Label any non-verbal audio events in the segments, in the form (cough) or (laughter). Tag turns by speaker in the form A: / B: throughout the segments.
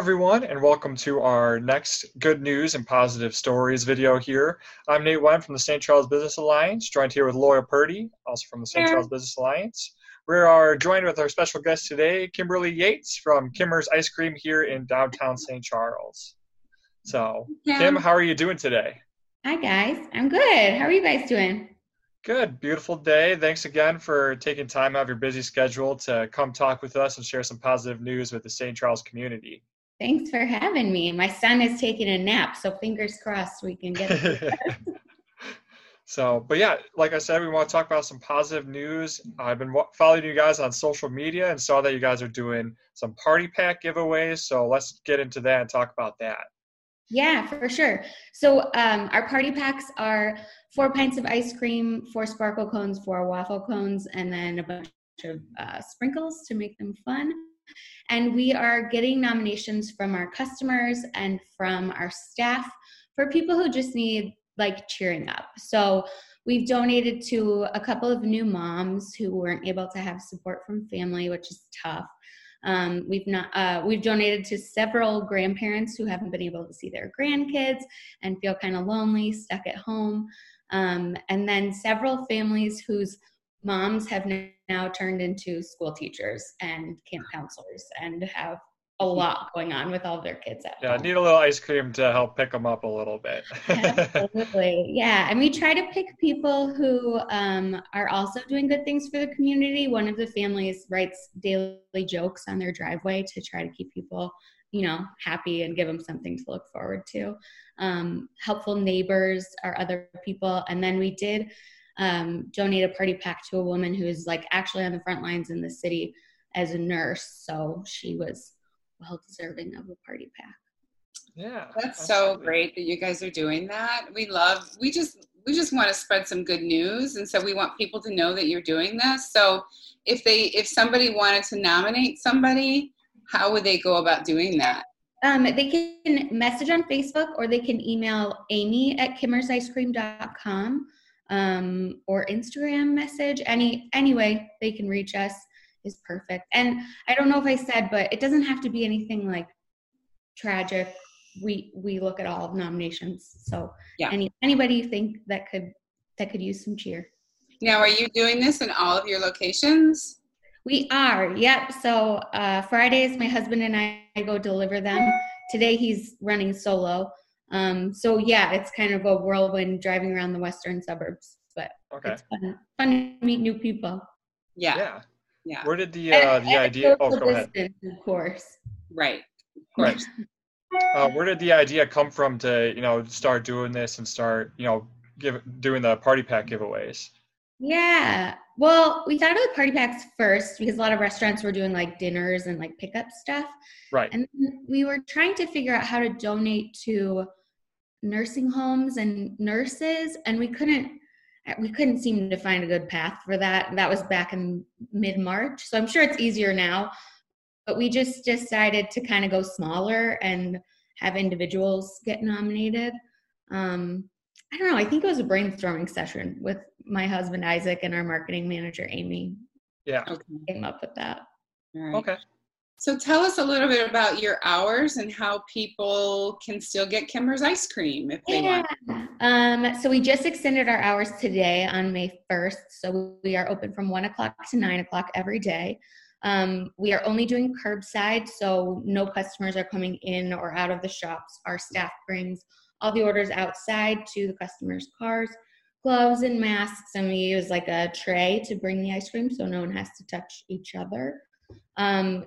A: everyone, and welcome to our next Good News and Positive Stories video here. I'm Nate Wen from the St. Charles Business Alliance, joined here with Laura Purdy, also from the St. Charles Business Alliance. We are joined with our special guest today, Kimberly Yates from Kimmer's Ice Cream here in downtown St. Charles. So,
B: Yeah.
A: Kim, how are you doing today?
B: Hi guys, I'm good. How are you guys doing?
A: Good, beautiful day. Thanks again for taking time out of your busy schedule to come talk with us and share some positive news with the St. Charles community.
B: Thanks for having me. My son is taking a nap, so fingers crossed we can get. (laughs)
A: so, but yeah, like I said, we want to talk about some positive news. I've been following you guys on social media and saw that you guys are doing some party pack giveaways. So let's get into that and talk about that.
B: yeah, for sure. So um, our party packs are four pints of ice cream, four sparkle cones, four waffle cones, and then a bunch of uh, sprinkles to make them fun. And we are getting nominations from our customers and from our staff for people who just need like cheering up. So we've donated to a couple of new moms who weren't able to have support from family, which is tough. Um, we've not uh, we've donated to several grandparents who haven't been able to see their grandkids and feel kind of lonely, stuck at home, um, and then several families whose moms have now turned into school teachers and camp counselors and have a (laughs) lot going on with all their kids at
A: Yeah,
B: home.
A: need a little ice cream to help pick them up a little bit. (laughs)
B: Absolutely. Yeah. And we try to pick people who um, are also doing good things for the community. One of the families writes daily jokes on their driveway to try to keep people, you know, happy and give them something to look forward to. Um, helpful neighbors are other people. And then we did um, donate a party pack to a woman who is like actually on the front lines in the city as a nurse. So she was well deserving of a party pack.
A: yeah.
C: That's so great that you guys are doing that. We love we just we just want to spread some good news and so we want people to know that you're doing this. So if they if somebody wanted to nominate somebody, how would they go about doing that?
B: Um, they can message on Facebook or they can email Amy at kimmersicecream.com um, or Instagram message. Any anyway, they can reach us is perfect. And I don't know if I said, but it doesn't have to be anything like tragic. We we look at all nominations. So
C: Yeah.
B: any anybody you think that could that could use some cheer.
C: Now, are you doing this in all of your locations?
B: We are, yep. So uh, Fridays, my husband and I go deliver them. Today, he's running solo. Um, so yeah, it's kind of a whirlwind driving around the western suburbs, but
A: Okay.
B: it's fun, fun to meet new people.
C: Yeah.
A: Yeah.
C: Yeah.
A: Where did the uh, the
B: and
A: idea? Oh,
B: social
A: go ahead.
B: of course.
C: Right. Of
A: Right.
C: course.
A: Uh, where did the idea come from to you know start doing this and start you know give doing the party pack giveaways?
B: Yeah. Well, we thought about the party packs first because a lot of restaurants were doing like dinners and like pickup stuff.
A: Right.
B: And we were trying to figure out how to donate to nursing homes and nurses, and we couldn't we couldn't seem to find a good path for that. That was back in mid March, so I'm sure it's easier now. But we just decided to kind of go smaller and have individuals get nominated. Um, I don't know. I think it was a brainstorming session with my husband Isaac and our marketing manager Amy.
A: Yeah.
C: Okay.
B: Came up with that.
C: All right.
A: Okay.
C: So tell us a little bit about your hours and how people can still get Kimmer's ice cream if they
B: Yeah.
C: want.
B: Um, so we just extended our hours today on May 1st. So we are open from one o'clock to nine o'clock every day. Um, we are only doing curbside, so no customers are coming in or out of the shops. Our staff brings all the orders outside to the customers' cars, gloves and masks, and we use like a tray to bring the ice cream so no one has to touch each other. Um,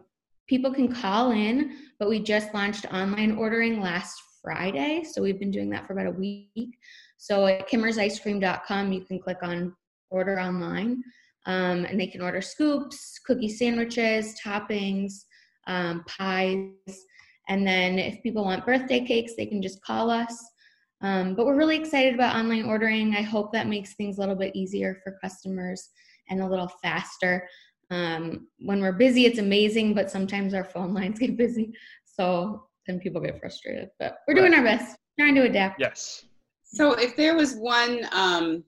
B: people can call in, but we just launched online ordering last Friday. So we've been doing that for about a week. So at kimmersicecream.com, you can click on order online um, and they can order scoops, cookie sandwiches, toppings, um, pies. And then if people want birthday cakes, they can just call us. Um, but we're really excited about online ordering. I hope that makes things a little bit easier for customers and a little faster. Um, when we're busy, it's amazing, but sometimes our phone (laughs) lines get busy. So then people get frustrated. But we're doing our best, trying to adapt.
A: Yes.
C: So if there was one um,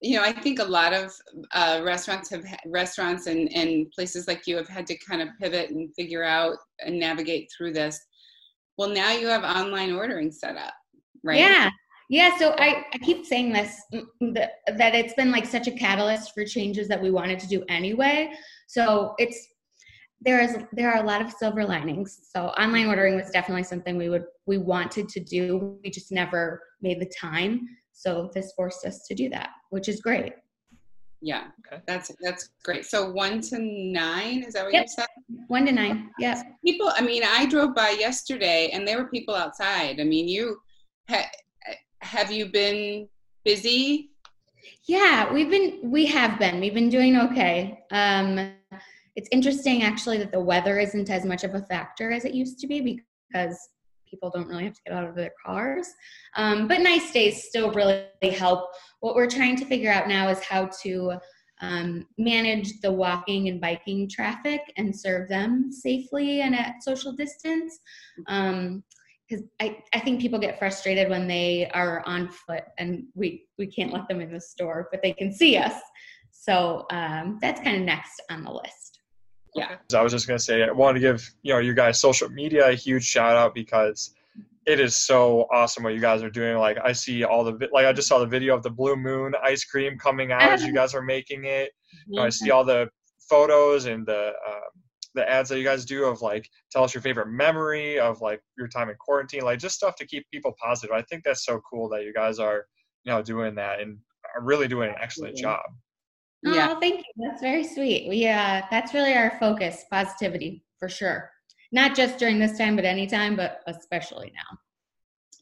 C: you know, I think a lot of uh, restaurants have restaurants and, and places like you have had to kind of pivot and figure out and navigate through this. Well, now you have online ordering set up, right?
B: Yeah. Yeah, so I, I keep saying this that, that it's been like such a catalyst for changes that we wanted to do anyway. So it's there is there are a lot of silver linings. So online ordering was definitely something we would we wanted to do. We just never made the time. So this forced us to do that, which is great.
C: Yeah, okay. that's that's great. So one to nine is that what yep. you said?
B: One to nine. Yeah.
C: People. I mean, I drove by yesterday, and there were people outside. I mean, you ha, have you been busy?
B: Yeah, we've been. We have been. We've been doing okay. Um, it's interesting actually that the weather isn't as much of a factor as it used to be because people don't really have to get out of their cars. Um, but nice days still really help. What we're trying to figure out now is how to um, manage the walking and biking traffic and serve them safely and at social distance. Um, because I, I think people get frustrated when they are on foot and we, we can't let them in the store, but they can see us. So um, that's kind of next on the list.
C: Yeah.
A: I was just going to say i want to give you know you guys social media a huge shout out because it is so awesome what you guys are doing. Like i see all the like i just saw the video of the blue moon ice cream coming out as you guys are making it. You know, i see all the photos and the uh, the ads that you guys do of like tell us your favorite memory of like your time in quarantine like just stuff to keep people positive i think that's so cool that you guys are you know doing that and are really doing an excellent job
B: Oh, yeah. thank you. That's very sweet. We uh that's really our focus, positivity for sure. Not just during this time, but anytime, but especially now.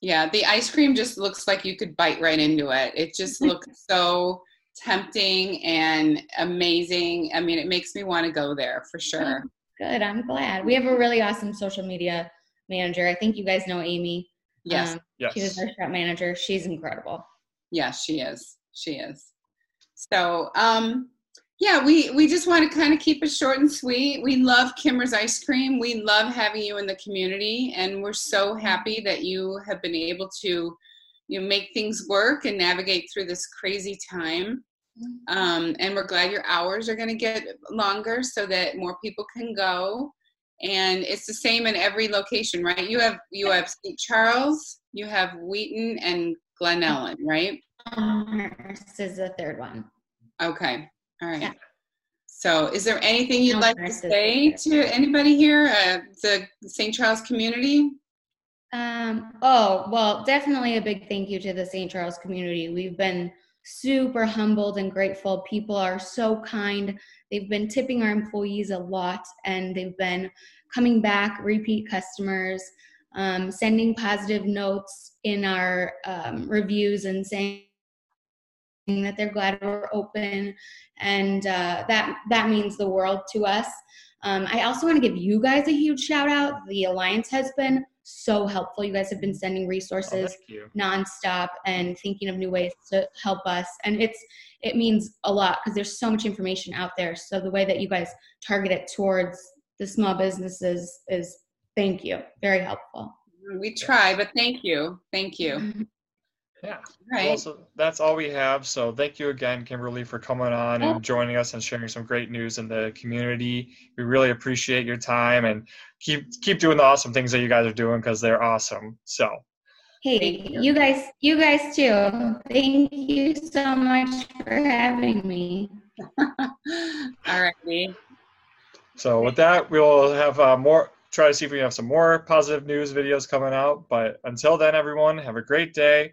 C: Yeah, the ice cream just looks like you could bite right into it. It just (laughs) looks so tempting and amazing. I mean, it makes me want to go there for sure.
B: Good. I'm glad. We have a really awesome social media manager. I think you guys know Amy.
C: Yes. Um,
A: yes.
B: She was our shop manager. She's incredible.
C: Yes, she is. She is. So, um, yeah, we, we just want to kind of keep it short and sweet. We love Kimmer's ice cream. We love having you in the community, and we're so happy that you have been able to you know, make things work and navigate through this crazy time. Um, and we're glad your hours are going to get longer so that more people can go. And it's the same in every location, right? You have you have St. Charles, you have Wheaton, and Glen Ellyn, right?
B: This is the third one.
C: Okay. All right. Yeah. So, is there anything you'd like to say to anybody here, uh, the St. Charles community?
B: Um, oh, well, definitely a big thank you to the St. Charles community. We've been super humbled and grateful. People are so kind. They've been tipping our employees a lot and they've been coming back, repeat customers, um, sending positive notes in our um, reviews and saying, that they're glad we're open, and uh, that that means the world to us. Um, I also want to give you guys a huge shout out. The alliance has been so helpful. You guys have been sending resources oh, nonstop and thinking of new ways to help us, and it's it means a lot because there's so much information out there. So the way that you guys target it towards the small businesses is thank you, very helpful.
C: We try, but thank you, thank you. (laughs)
A: Yeah. Right. Well, so that's all we have. So thank you again, Kimberly, for coming on and joining us and sharing some great news in the community. We really appreciate your time and keep keep doing the awesome things that you guys are doing because they're awesome. So.
B: Hey, you. you guys, you guys too. Thank you so much for having me. (laughs)
C: all righty.
A: So with that, we'll have uh, more. Try to see if we have some more positive news videos coming out. But until then, everyone, have a great day